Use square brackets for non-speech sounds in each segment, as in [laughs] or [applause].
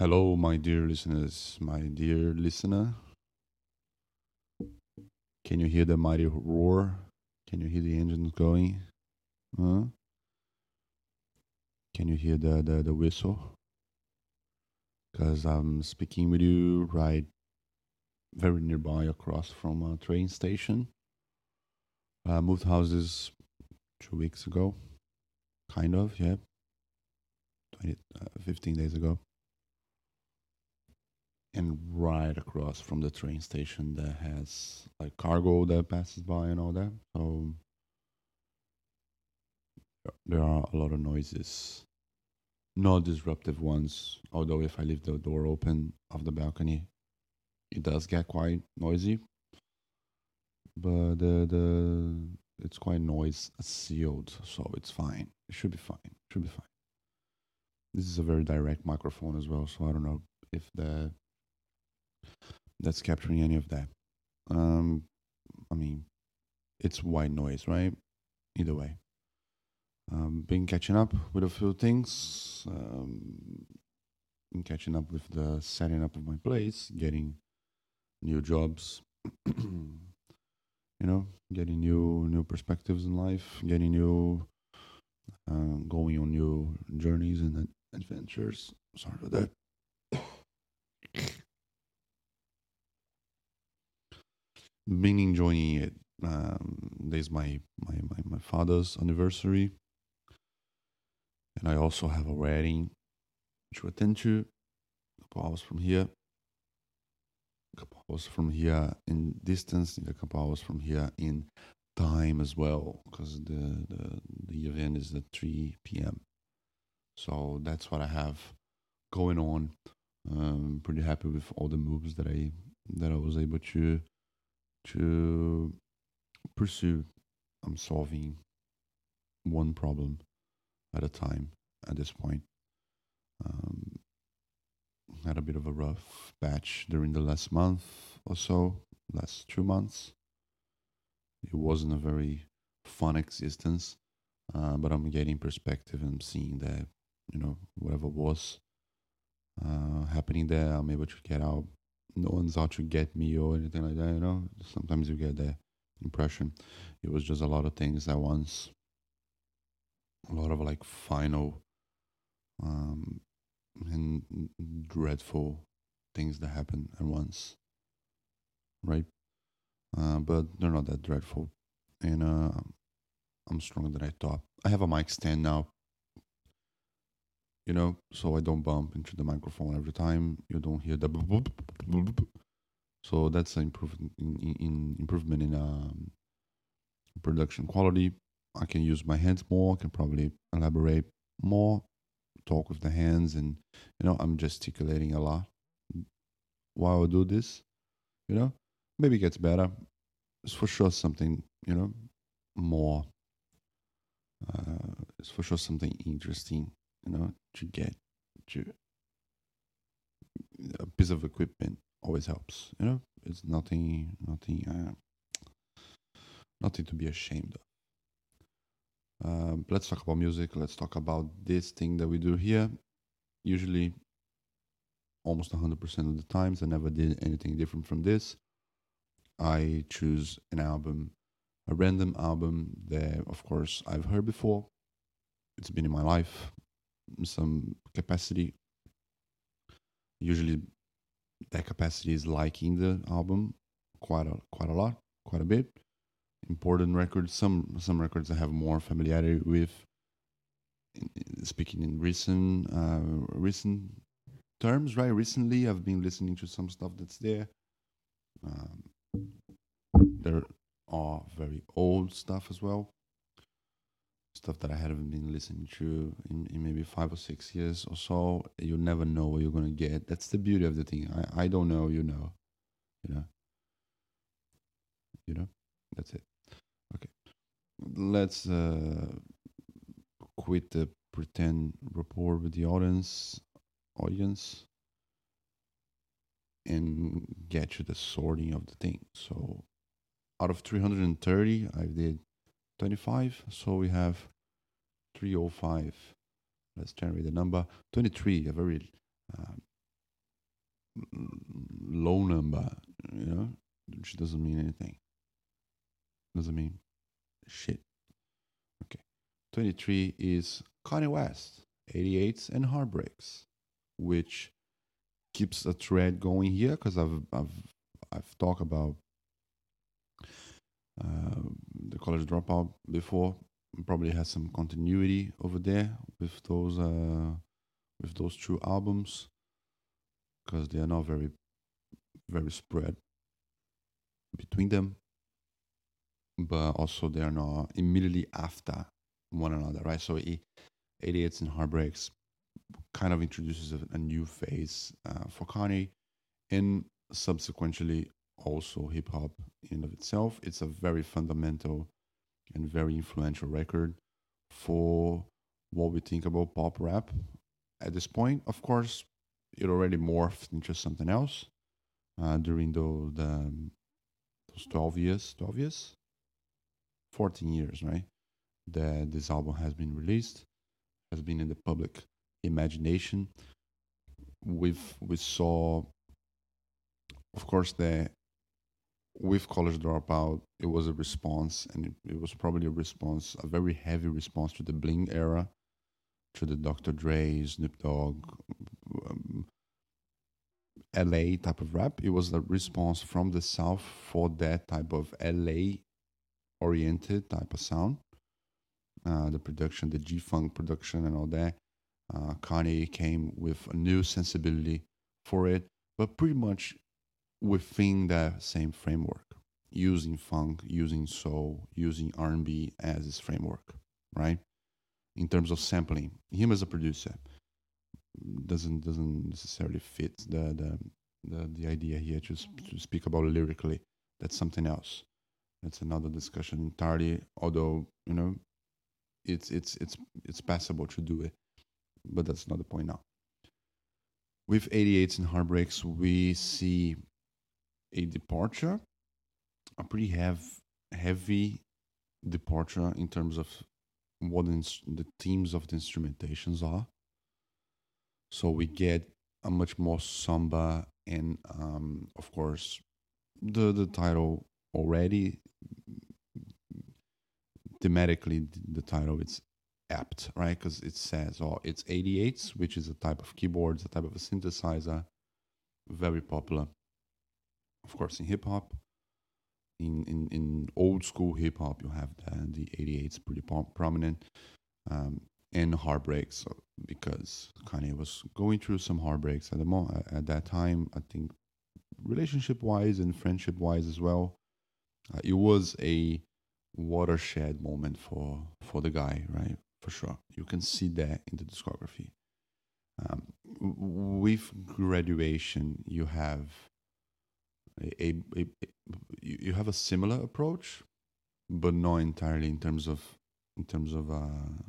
Hello, my dear listeners, my dear listener. Can you hear the mighty roar? Can you hear the engines going? Huh? Can you hear the, the, the whistle? Because I'm speaking with you right very nearby across from a train station. I moved houses two weeks ago, kind of, yeah. 20, uh, 15 days ago and right across from the train station that has like cargo that passes by and all that. So there are a lot of noises, not disruptive ones. Although if I leave the door open of the balcony, it does get quite noisy. But the the it's quite noise sealed, so it's fine. It should be fine. It should be fine. This is a very direct microphone as well, so I don't know if the that's capturing any of that. Um, I mean, it's white noise, right? Either way. Um, been catching up with a few things. Um, been catching up with the setting up of my place, getting new jobs. [clears throat] you know, getting new new perspectives in life, getting new, uh, going on new journeys and adventures. Sorry for that. Been enjoying it. Um, there's my, my, my, my father's anniversary. And I also have a wedding to attend to a couple hours from here. A couple hours from here in distance, a couple hours from here in time as well, because the, the, the event is at 3 p.m. So that's what I have going on. Um, pretty happy with all the moves that I that I was able to to pursue I'm solving one problem at a time at this point. Um, had a bit of a rough patch during the last month or so, last two months. It wasn't a very fun existence, uh, but I'm getting perspective and seeing that, you know, whatever was uh, happening there, I'm able to get out no one's out to get me or anything like that, you know. Sometimes you get that impression. It was just a lot of things at once. A lot of like final um, and dreadful things that happen at once. Right? Uh, but they're not that dreadful. And uh, I'm stronger than I thought. I have a mic stand now you know, so I don't bump into the microphone every time. You don't hear the. boop, boop. So that's an improvement in, in improvement in um, production quality. I can use my hands more. I can probably elaborate more, talk with the hands, and you know, I'm gesticulating a lot while I do this. You know, maybe it gets better. It's for sure something you know more. Uh, it's for sure something interesting you know, to get to a piece of equipment always helps. You know, it's nothing, nothing, uh, nothing to be ashamed of. Um, let's talk about music. Let's talk about this thing that we do here. Usually, almost 100% of the times, I never did anything different from this. I choose an album, a random album that, of course, I've heard before. It's been in my life some capacity. Usually, that capacity is liking the album quite a quite a lot, quite a bit. Important records. Some some records I have more familiarity with. Speaking in recent uh, recent terms, right? Recently, I've been listening to some stuff that's there. Um, there are very old stuff as well stuff that I haven't been listening to in, in maybe five or six years or so. You never know what you're gonna get. That's the beauty of the thing. I, I don't know, you know. You know. You know? That's it. Okay. Let's uh, quit the pretend rapport with the audience audience and get to the sorting of the thing. So out of 330, I did 25. So we have 305. Let's generate the number. 23, a very uh, low number, you know, which doesn't mean anything. Doesn't mean shit. Okay. 23 is Kanye West, 88s and Heartbreaks, which keeps a thread going here because I've, I've, I've talked about uh, the college dropout before. Probably has some continuity over there with those uh, with those two albums because they are not very very spread between them but also they are not immediately after one another right so 88s and heartbreaks kind of introduces a, a new phase uh, for kanye and subsequently also hip hop in of itself. It's a very fundamental and very influential record for what we think about pop rap. At this point of course it already morphed into something else uh, during the, the those 12 years 12 years? 14 years right? That this album has been released has been in the public imagination. We've we saw of course that with college dropout it was a response and it, it was probably a response a very heavy response to the bling era to the Dr. Dre, Snoop Dogg, um, LA type of rap. It was a response from the South for that type of LA oriented type of sound. Uh, the production, the G Funk production, and all that. Uh, Kanye came with a new sensibility for it, but pretty much within that same framework, using funk, using soul, using R&B as his framework, right? in terms of sampling. Him as a producer doesn't doesn't necessarily fit the the the, the idea here to, to speak about lyrically. That's something else. That's another discussion entirely. Although you know, it's it's it's it's passable to do it, but that's not the point now. With 88s and heartbreaks, we see a departure, a pretty heavy heavy departure in terms of what the themes of the instrumentations are. So we get a much more somber and, um, of course, the the title already thematically the title it's apt right because it says oh it's 88s which is a type of keyboards a type of a synthesizer very popular of course in hip hop in, in, in old school hip hop, you have the, the 88s pretty prominent, um, and heartbreaks because Kanye was going through some heartbreaks at the mo- at that time. I think relationship wise and friendship wise as well. Uh, it was a watershed moment for for the guy, right? For sure, you can see that in the discography. Um, with graduation, you have a, a, a, you have a similar approach, but not entirely in terms of in terms of uh,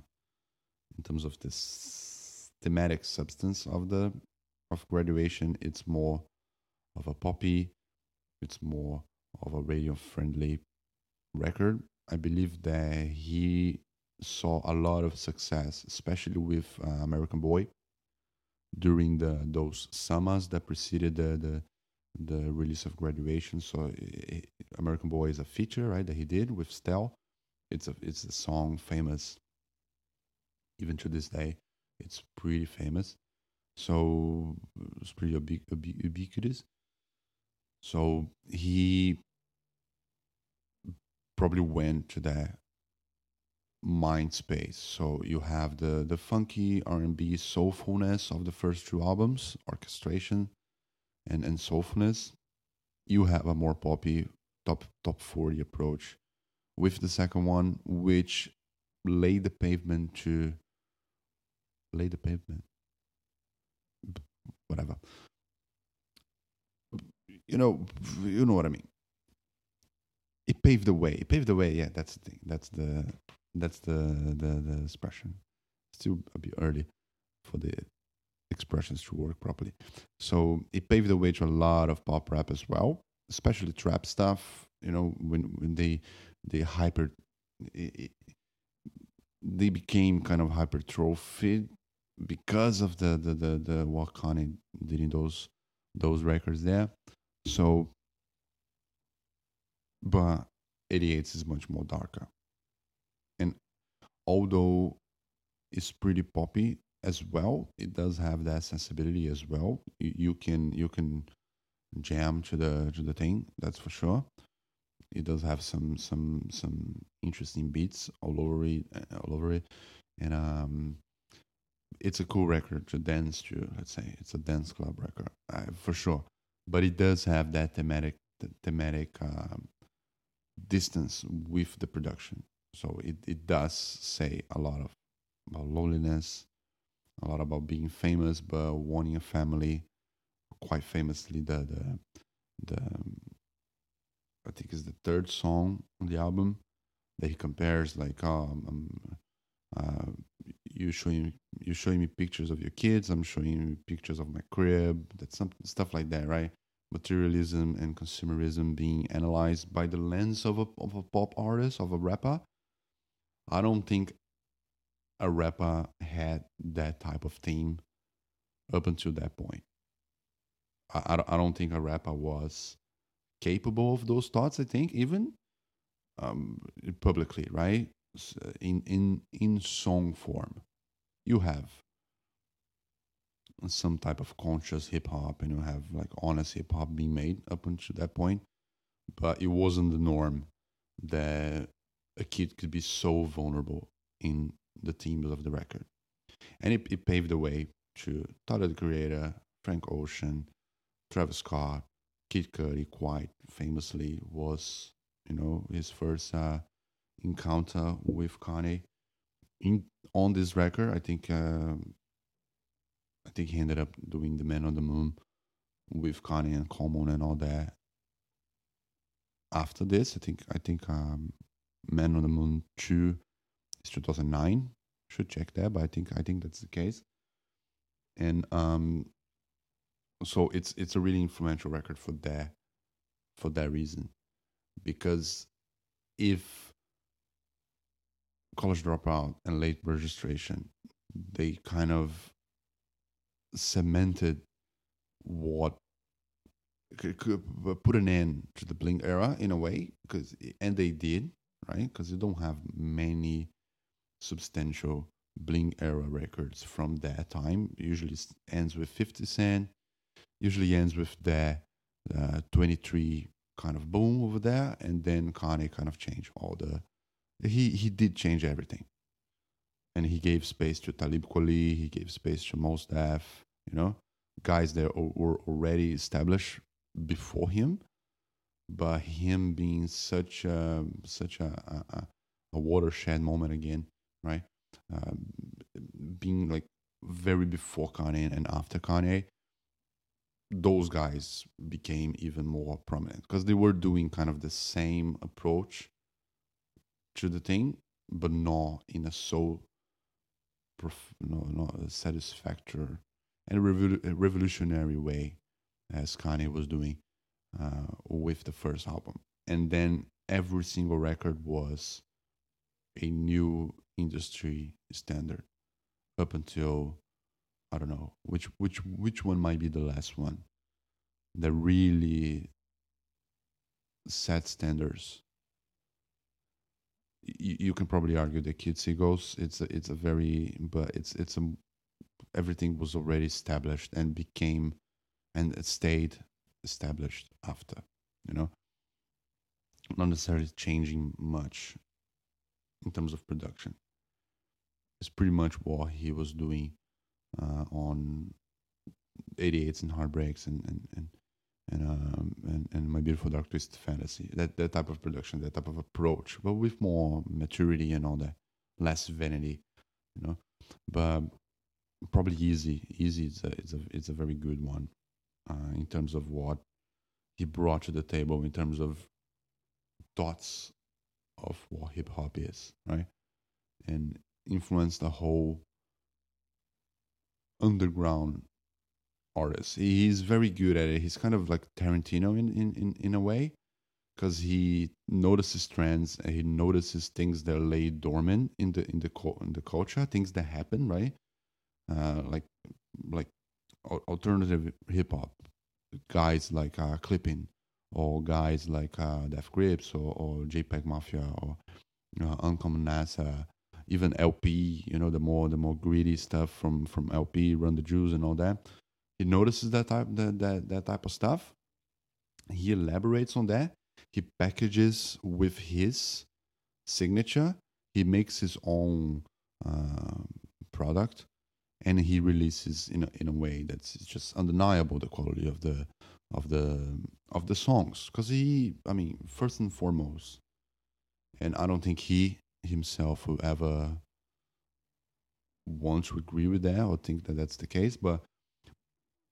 in terms of this thematic substance of the of graduation. It's more of a poppy. It's more of a radio friendly record. I believe that he saw a lot of success, especially with uh, American Boy, during the those summers that preceded the the the release of graduation. So American Boy is a feature, right, that he did with Estelle. It's a it's a song famous even to this day. It's pretty famous. So it's pretty ubiqu- ubiqu- ubiquitous. So he probably went to that mind space. So you have the the funky R and B soulfulness of the first two albums, orchestration, and, and softness, you have a more poppy top top 40 approach with the second one, which lay the pavement to lay the pavement. Whatever. You know, you know what I mean. It paved the way. It paved the way. Yeah, that's the thing. That's the that's the the, the expression. Still a bit early for the expressions to work properly. So it paved the way to a lot of pop rap as well, especially trap stuff. You know, when when they they hyper, it, they became kind of hypertrophied because of the the the, the what Kanye did in those those records there. So, but 88 is much more darker. And although it's pretty poppy as well, it does have that sensibility as well. You, you can you can jam to the to the thing, that's for sure. It does have some some some interesting beats all over it, all over it, and um, it's a cool record to dance to. Let's say it's a dance club record uh, for sure, but it does have that thematic thematic um, distance with the production. So it, it does say a lot of about loneliness, a lot about being famous but wanting a family. Quite famously, the the the I think is the third song on the album that he compares like, oh, I'm uh, you showing you showing me pictures of your kids. I'm showing you pictures of my crib. That's some stuff like that, right? Materialism and consumerism being analyzed by the lens of a of a pop artist of a rapper. I don't think a rapper had that type of theme up until that point. I, I, I don't think a rapper was capable of those thoughts. I think even um, publicly, right? In in in song form you have some type of conscious hip hop and you have like honest hip hop being made up until that point but it wasn't the norm that a kid could be so vulnerable in the themes of the record and it, it paved the way to Tyler the Creator, Frank Ocean, Travis Scott, Kid Cudi quite famously was you know his first uh, encounter with Kanye. In on this record, I think uh, I think he ended up doing the Man on the Moon with Kanye and Common and all that. After this, I think I think um, Man on the Moon two is two thousand nine. Should check that, but I think I think that's the case. And um, so it's it's a really influential record for that for that reason, because if college dropout and late registration, they kind of cemented what could, could put an end to the Bling era in a way, because and they did, right? Because you don't have many substantial Bling era records from that time. usually ends with 50 Cent, usually ends with the uh, 23 kind of boom over there, and then Kanye kind of changed all the he he did change everything, and he gave space to Talib Kweli. He gave space to Mos Def. You know, guys that were already established before him, but him being such a, such a, a, a watershed moment again, right? Uh, being like very before Kanye and after Kanye, those guys became even more prominent because they were doing kind of the same approach to the thing, but not in a so prof- no, not a satisfactory and revolutionary way as Kanye was doing uh, with the first album. And then every single record was a new industry standard up until I don't know which which which one might be the last one that really set standards you, you can probably argue that Kids See It's a, it's a very, but it's it's a everything was already established and became and it stayed established after. You know, not necessarily changing much in terms of production. It's pretty much what he was doing uh, on 88s and Heartbreaks and, and, and and um, and, and my beautiful dark twisted fantasy that that type of production that type of approach but with more maturity and all that less vanity you know? But probably easy easy is a it's a it's a very good one uh, in terms of what he brought to the table in terms of thoughts of what hip hop is right? And influenced the whole underground artist. He's very good at it. He's kind of like Tarantino in in in, in a way, because he notices trends and he notices things that lay dormant in the in the in the culture, things that happen, right? Uh, like like alternative hip hop guys like uh, Clipping or guys like uh, Death Grips or, or JPEG Mafia or uh, Uncommon NASA, even El-P, you know, the more the more greedy stuff from from El-P, Run the Jewels, and all that. He notices that type that, that that type of stuff. He elaborates on that. He packages with his signature. He makes his own uh, product, and he releases in a, in a way that's just undeniable the quality of the of the of the songs because he i mean first and foremost and i don't think he himself will ever want to agree with that or think that that's the case but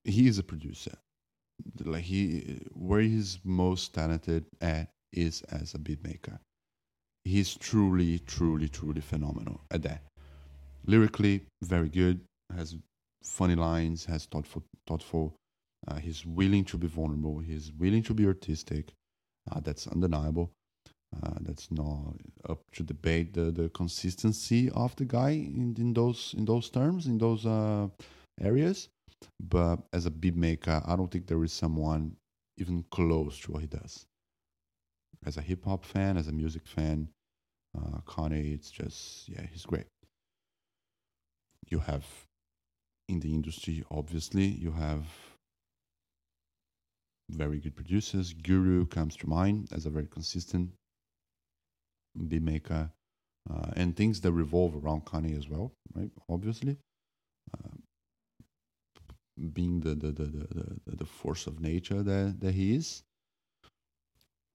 he is a producer like he where he's most talented at is as a beat maker he's truly truly truly phenomenal at that lyrically very good has funny lines has thoughtful thoughtful uh, he's willing to be vulnerable. He's willing to be artistic. Uh, that's undeniable. Uh, that's not up to debate the, the consistency of the guy in, in those in those terms in those uh, areas. But as a beat maker, I don't think there is someone even close to what he does. As a hip hop fan, as a music fan, uh, Kanye, it's just yeah, he's great. You have in the industry, obviously, you have very good producers. Guru comes to mind as a very consistent beat maker, uh, and things that revolve around Kanye as well, right? Obviously, uh, being the the, the the, the force of nature that that he is,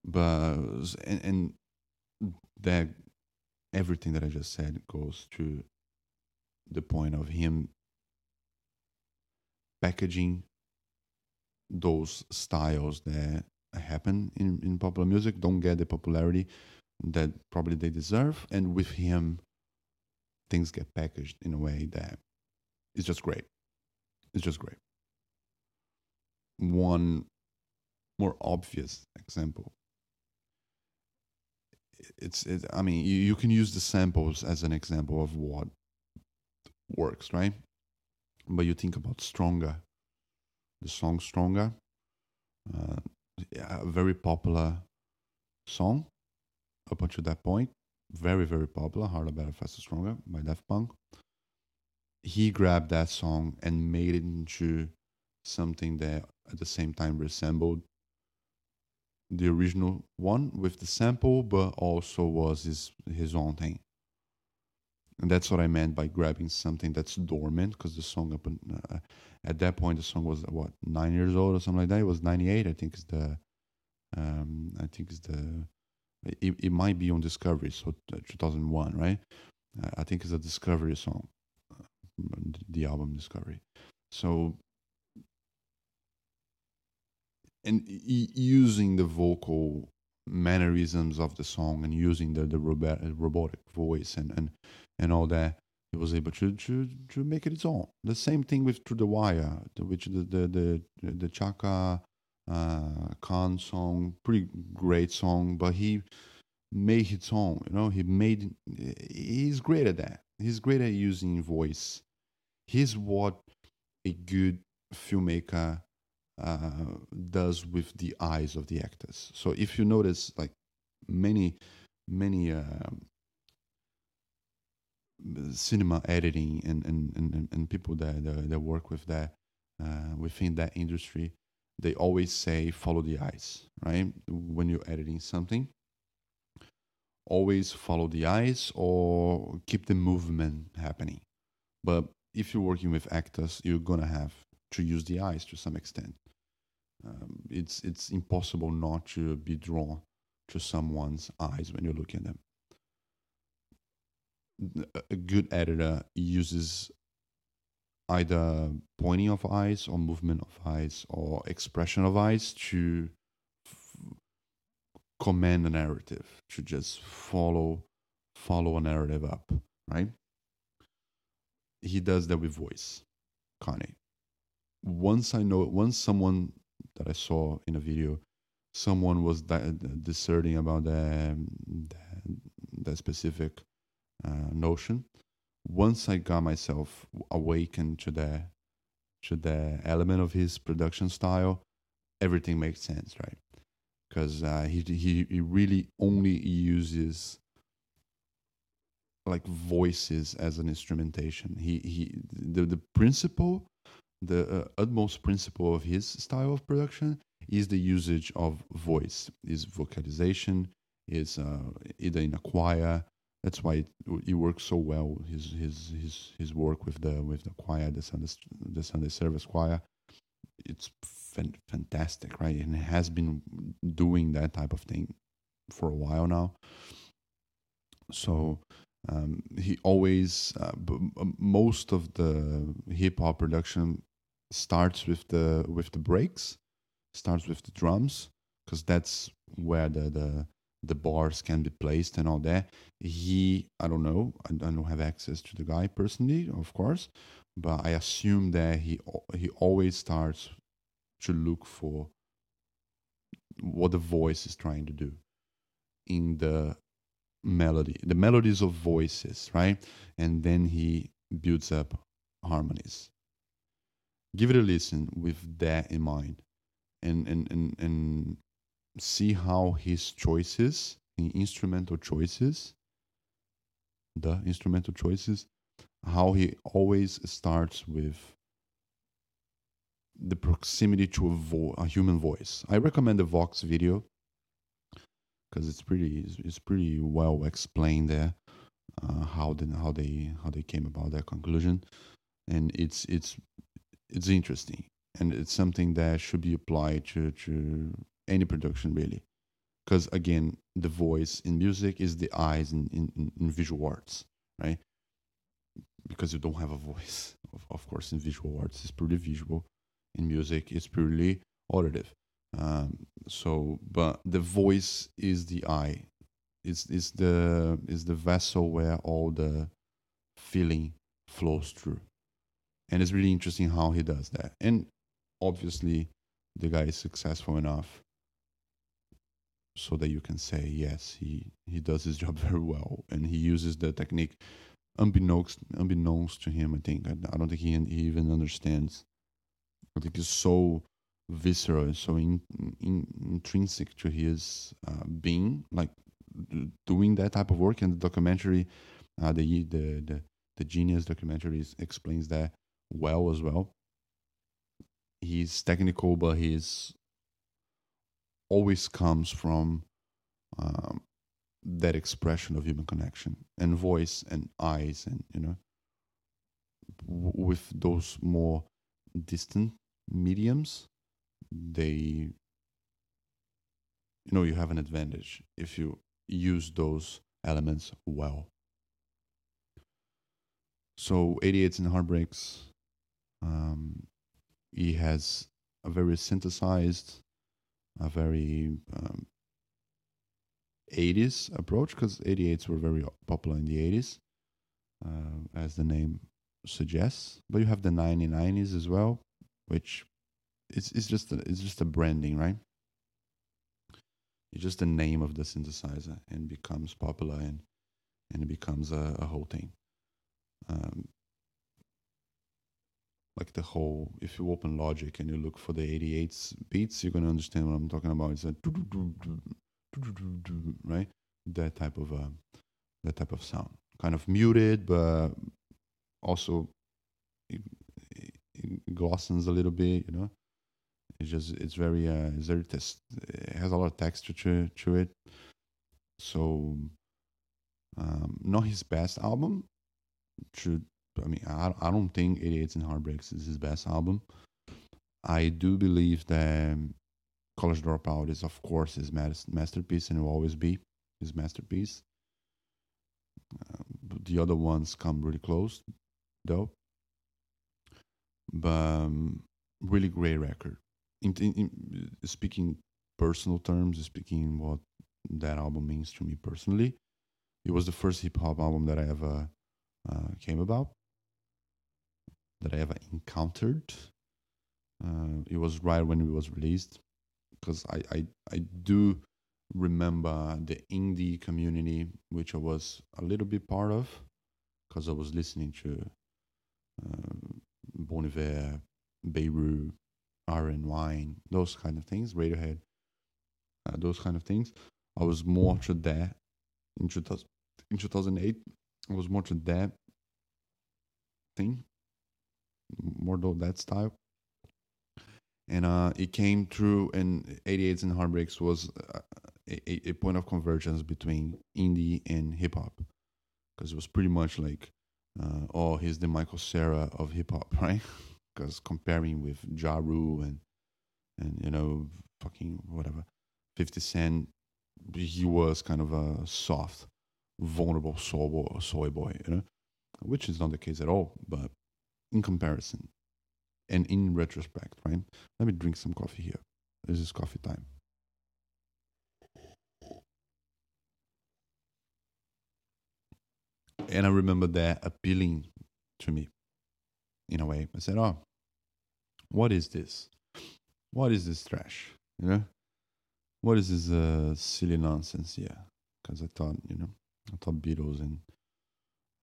but and, and that everything that I just said goes to the point of him packaging those styles that happen in, in popular music. Don't get the popularity that probably they deserve. And with him, things get packaged in a way that is just great. It's just great. One more obvious example. It's, it, I mean, you, you can use the samples as an example of what works, right? But you think about Stronger the song Stronger. Uh, yeah, a very popular song up until that point. Very, very popular. Harder, Better, Faster, Stronger by Daft Punk. He grabbed that song and made it into something that at the same time resembled the original one with the sample, but also was his his own thing. And that's what I meant by grabbing something that's dormant, because the song up in, uh, at that point the song was what nine years old or something like that. It was ninety eight, I think, is the um, I think is the it, it might be on Discovery, so uh, two thousand one, right? I think it's a Discovery song, uh, the album Discovery. So and using the vocal mannerisms of the song and using the the robotic voice and and and all that he was able to to to make it its own. The same thing with Through the Wire, which the the the, the Chaka uh, Khan song, pretty great song, but he made his own. You know, he made. He's great at that. He's great at using voice. He's what a good filmmaker uh, does with the eyes of the actors. So if you notice, like many many um, cinema editing and and, and, and people that, that, that work with that uh, within that industry they always say follow the eyes right? When you're editing something always follow the eyes or keep the movement happening. But if you're working with actors you're gonna have to use the eyes to some extent. Um, it's it's impossible not to be drawn to someone's eyes when you're looking at them. A good editor uses either pointing of eyes or movement of eyes or expression of eyes to f- command a narrative to just follow follow a narrative up right he does that with voice kanye once i know once someone that i saw in a video someone was di- discerning about the, the specific uh, notion. Once I got myself awakened to the to the element of his production style, everything makes sense, right? Because uh, he, he he really only uses like voices as an instrumentation. He he the the principle, the uh, utmost principle of his style of production is the usage of voice, is vocalization, is uh, either in a choir. That's why it, it works so well. His his his his work with the with the choir, the Sunday the Sunday service choir, it's fan- fantastic, right? And he has been doing that type of thing for a while now. So um, he always uh, b- most of the hip hop production starts with the with the breaks, starts with the drums because that's where the the the bars can be placed and all that. He, I don't know, I, don't have access to the guy personally, of course, but I assume that he he always starts to look for what the voice is trying to do in the melody, the melodies of voices, right? And then he builds up harmonies. Give it a listen with that in mind and and and, and see how his choices, the instrumental choices, the instrumental choices, how he always starts with the proximity to a, vo- a human voice. I recommend the Vox video because it's pretty it's, pretty well explained there uh, how the, how they how they came about that conclusion, and it's it's it's interesting and it's something that should be applied to to any production really. Because again the voice in music is the eyes in, in, in visual arts right? Because you don't have a voice [laughs] of, of course in visual arts. It's purely visual. In music it's purely auditive. Um, so but the voice is the eye. Is is the is the vessel where all the feeling flows through. And it's really interesting how he does that. And obviously the guy is successful enough so that you can say yes he he does his [laughs] job very well and he uses the technique unbeknownst unbeknownst to him i think. I, I don't think he, he even understands. I think it's so visceral so in, in, intrinsic to his uh, being like doing that type of work and the documentary uh, the, the the the genius documentary explains that well as well. He's technical but he's always comes from um, that expression of human connection and voice and eyes and you know w- with those more distant mediums they you know you have an advantage if you use those elements well. So 88s and heartbreaks um, he has a very synthesized a very um, 80s approach because 88s were very popular in the 80s, uh, as the name suggests. But you have the 1990s as well, which it's it's just a, it's just a branding, right? It's just the name of the synthesizer and becomes popular and and it becomes a, a whole thing. Um, like the whole if you open logic and you look for the 88 beats you're going to understand what i'm talking about. It's a right? That type of uh, that type of sound. Kind of muted but also it, it glossens a little bit you know? It's just it's very uh it's very test it has a lot of texture to, to it. So um not his best album. Should I mean, I, I don't think 88s and Heartbreaks is his best album. I do believe that College Dropout is, of course, his masterpiece and will always be his masterpiece. Uh, the other ones come really close, though. But um, really great record. In, in, in, speaking personal terms, speaking what that album means to me personally, it was the first hip hop album that I ever uh, came about that I ever encountered. Uh, it was right when it was released because I, I, I do remember the indie community, which I was a little bit part of because I was listening to uh, Bon Iver, Beirut, Iron Wine, those kind of things, Radiohead, uh, those kind of things. I was more to that in 2000, in 2008. I was more to that thing, more to that style. And uh, it came through, and 88s and Heartbreaks was uh, a, a point of convergence between indie and hip hop because it was pretty much like, uh, oh, he's the Michael Cera of hip hop, [laughs] right? Because comparing with Ja Rule and and you know fucking whatever, Fifty Cent, he was kind of a soft, vulnerable soul boy, soy boy, you know, which is not the case at all. But in comparison, and in retrospect, right? Let me drink some coffee here. This is coffee time. And I remember that appealing to me in a way. I said, Oh, what is this? What is this trash? You know? What is this uh, silly nonsense here? Because I thought, you know, I thought Beatles and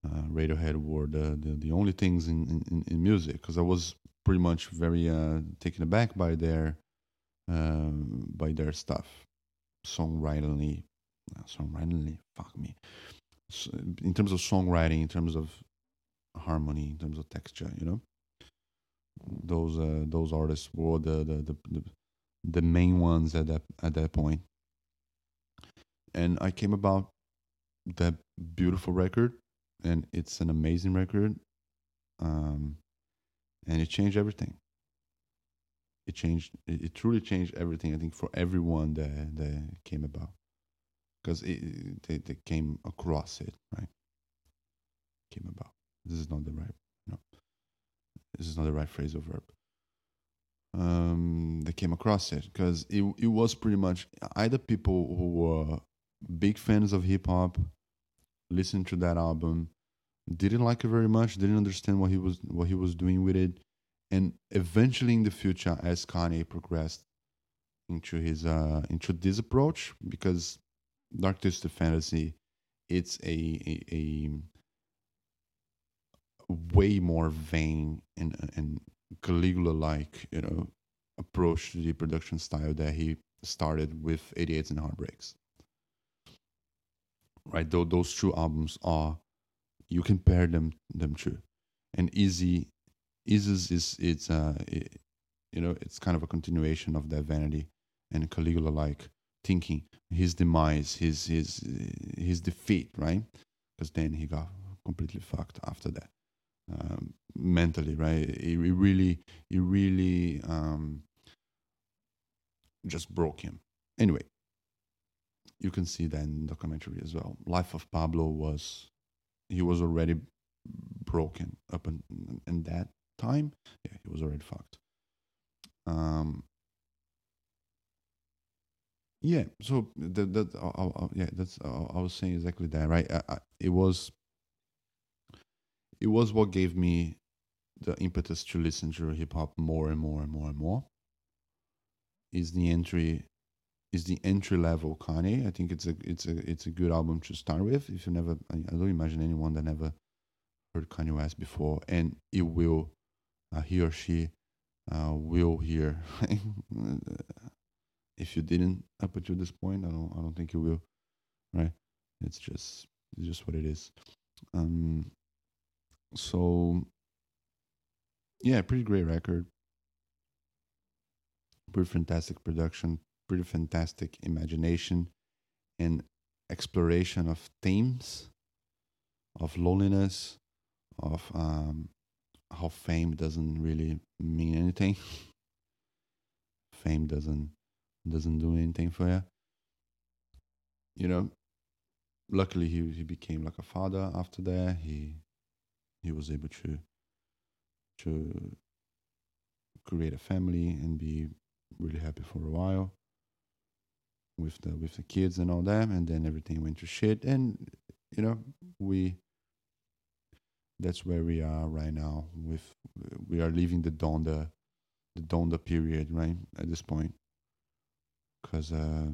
uh, Radiohead were the, the, the only things in, in, in music. Because I was pretty much very uh, taken aback by their um, by their stuff, songwritingly, uh, songwritingly, fuck me, in terms of songwriting, in terms of harmony, in terms of texture, you know, those uh, those artists were the the, the the, the main ones at that at that point. And I came about that beautiful record, and it's an amazing record, um, and it changed everything. It changed. It, it truly changed everything. I think for everyone that that came about because they, they came across it, right? Came about. This is not the right, no. This is not the right phrasal verb. Um, they came across it because it, it was pretty much either people who were big fans of hip hop, listened to that album, didn't like it very much, didn't understand what he was what he was doing with it, and eventually in the future, as Kanye progressed into his uh, into this approach, because Dark Twisted Fantasy, it's a, a, a way more vain and and Caligula like you know approach to the production style that he started with 88s and Heartbreaks. Right, though those two albums are you can pair them them two, and Easy, Yeezus is it's uh it, you know it's kind of a continuation of that vanity and Caligula like thinking his demise, his his his defeat, right? Because then he got completely fucked after that, um, mentally, right? It really, it really um, just broke him. Anyway, you can see that in the documentary as well. Life of Pablo was he was already broken up in, in that time. Yeah, he was already fucked. Um, yeah, so that that uh, uh, yeah, that's uh, I was saying exactly that, right? I, I, it was it was what gave me the impetus to listen to hip hop more and more and more and more. Is the entry is the entry level Kanye? I think it's a it's a it's a good album to start with. If you never, I, don't imagine anyone that never heard Kanye West before, and it will, uh, he or she, uh, will hear [laughs] if you didn't up until this point, I don't I don't think you will. Right? It's just it's just what it is. Um so yeah, pretty great record. Pretty fantastic production, pretty fantastic imagination and exploration of themes of loneliness, of um, how fame doesn't really mean anything. [laughs] fame doesn't doesn't do anything for you. You know, luckily he he became like a father after that. He he was able to to create a family and be really happy for a while with the with the kids and all that and then everything went to shit and you know we that's where we are right now with we are leaving the donda the donda period right at this point because uh,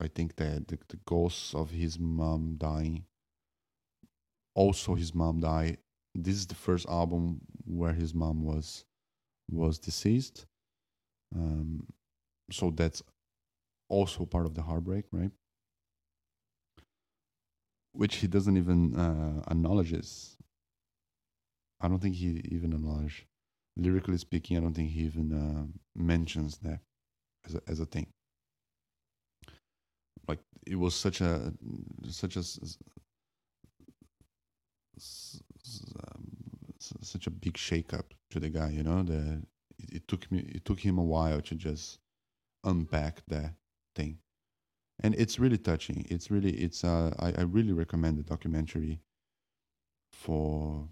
I think that the, the ghosts of his mom dying, also his mom died. This is the first album where his mom was was deceased. Um, so that's also part of the heartbreak, right? Which he doesn't even uh, acknowledges. I don't think he even acknowledges. Lyrically speaking, I don't think he even uh, mentions that as a, as a thing. Like it was such a such a um, such a big shakeup to the guy, you know. The it, it took me it took him a while to just unpack that thing, and it's really touching. It's really it's uh I, I really recommend the documentary. For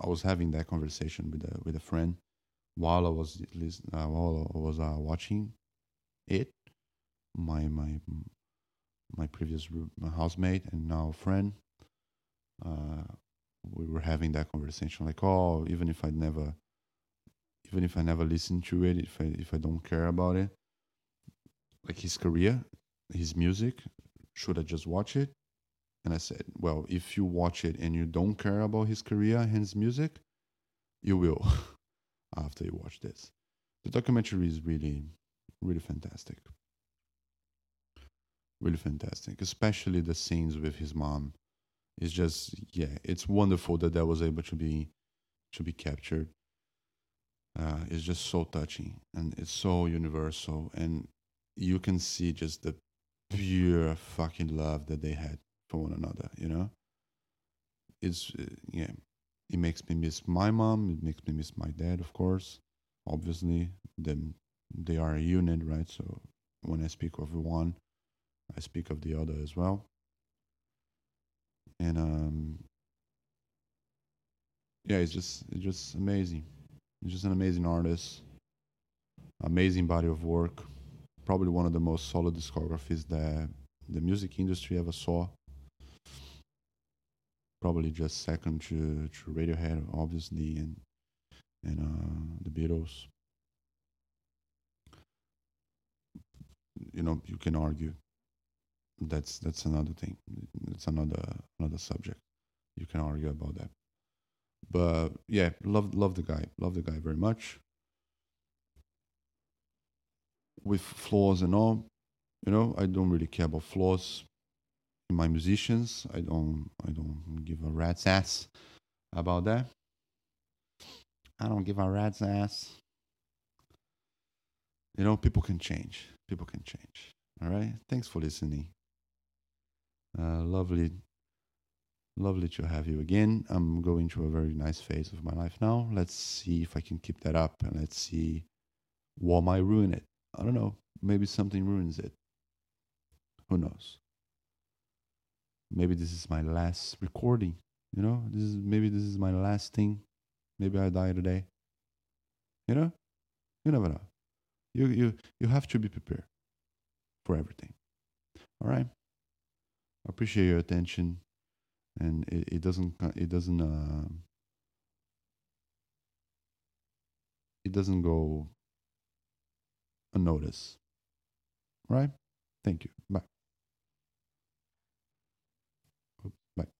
I was having that conversation with a with a friend while I was uh, while I was uh, watching it. My my my previous housemate and now friend uh, we were having that conversation like oh even if i never even if i never listen to it if i if i don't care about it like his career his music should i just watch it? And i said well if you watch it and you don't care about his career and his music you will [laughs] after you watch this. The documentary is really really fantastic. Really fantastic especially the scenes with his mom. It's just yeah it's wonderful that that was able to be to be captured. Uh, it's just so touching and it's so universal and you can see just the pure fucking love that they had for one another you know it's uh, yeah it makes me miss my mom it makes me miss my dad of course obviously them they are a unit right so when i speak of one i speak of the other as well and um, yeah, it's just it's just amazing. He's just an amazing artist, amazing body of work. Probably one of the most solid discographies that the music industry ever saw. Probably just second to, to Radiohead, obviously, and and uh, the Beatles. You know, you can argue that's that's another thing. It's another another subject. You can argue about that. But yeah, love love the guy. Love the guy very much. With flaws and all, you know, I don't really care about flaws in my musicians. I don't I don't give a rat's ass about that. I don't give a rat's ass. You know, people can change. People can change. All right. Thanks for listening. Uh, lovely, lovely to have you again. I'm going through a very nice phase of my life now. Let's see if I can keep that up and let's see what might ruin it. I don't know. Maybe something ruins it. Who knows? Maybe this is my last recording. You know, this is maybe this is my last thing. Maybe I die today. You know, you never know. You you you have to be prepared for everything. All right appreciate your attention and it, it doesn't it doesn't uh, it doesn't go unnoticed right? Thank you. Bye